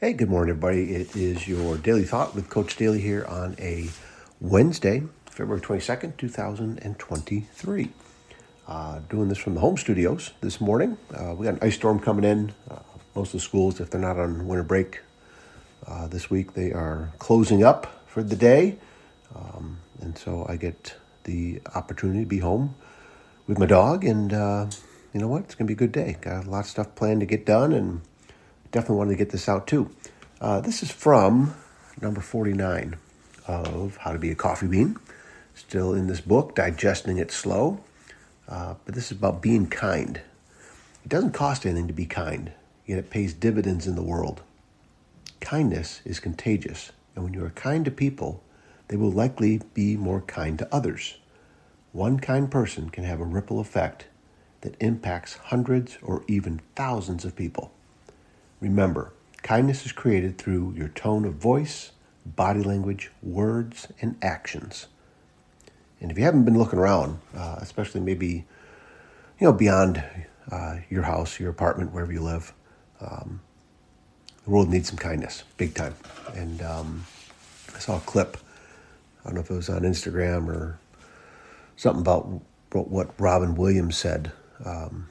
Hey, good morning, everybody. It is your Daily Thought with Coach Daly here on a Wednesday, February 22nd, 2023. Uh, doing this from the home studios this morning. Uh, we got an ice storm coming in. Uh, most of the schools, if they're not on winter break uh, this week, they are closing up for the day. Um, and so I get the opportunity to be home with my dog. And uh, you know what? It's going to be a good day. Got a lot of stuff planned to get done and definitely wanted to get this out too. Uh, this is from number 49 of How to Be a Coffee Bean. Still in this book, digesting it slow. Uh, but this is about being kind. It doesn't cost anything to be kind, yet it pays dividends in the world. Kindness is contagious, and when you are kind to people, they will likely be more kind to others. One kind person can have a ripple effect that impacts hundreds or even thousands of people. Remember, kindness is created through your tone of voice, body language, words, and actions. And if you haven't been looking around, uh, especially maybe, you know, beyond uh, your house, your apartment, wherever you live, um, the world needs some kindness, big time. And um, I saw a clip. I don't know if it was on Instagram or something about what Robin Williams said. Um,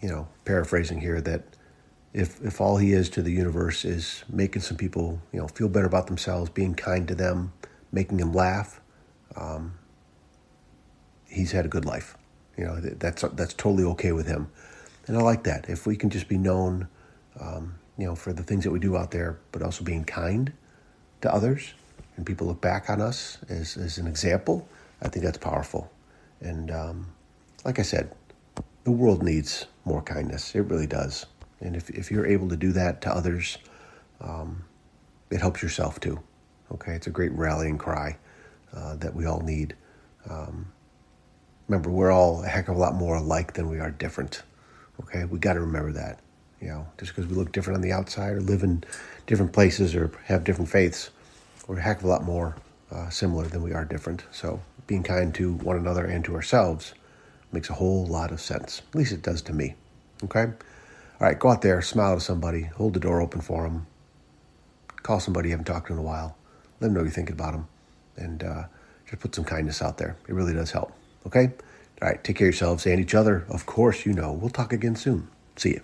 you know, paraphrasing here that if if all he is to the universe is making some people you know feel better about themselves, being kind to them, making them laugh, um, he's had a good life. You know that's that's totally okay with him, and I like that. If we can just be known, um, you know, for the things that we do out there, but also being kind to others, and people look back on us as as an example, I think that's powerful. And um, like I said, the world needs more kindness. It really does. And if, if you're able to do that to others, um, it helps yourself too. Okay, it's a great rallying cry uh, that we all need. Um, remember, we're all a heck of a lot more alike than we are different. Okay, we got to remember that. You know, just because we look different on the outside or live in different places or have different faiths, we're a heck of a lot more uh, similar than we are different. So, being kind to one another and to ourselves makes a whole lot of sense. At least it does to me. Okay? All right, go out there, smile to somebody, hold the door open for them, call somebody you haven't talked to in a while, let them know you're thinking about them, and uh, just put some kindness out there. It really does help. Okay? All right, take care of yourselves and each other. Of course, you know. We'll talk again soon. See you.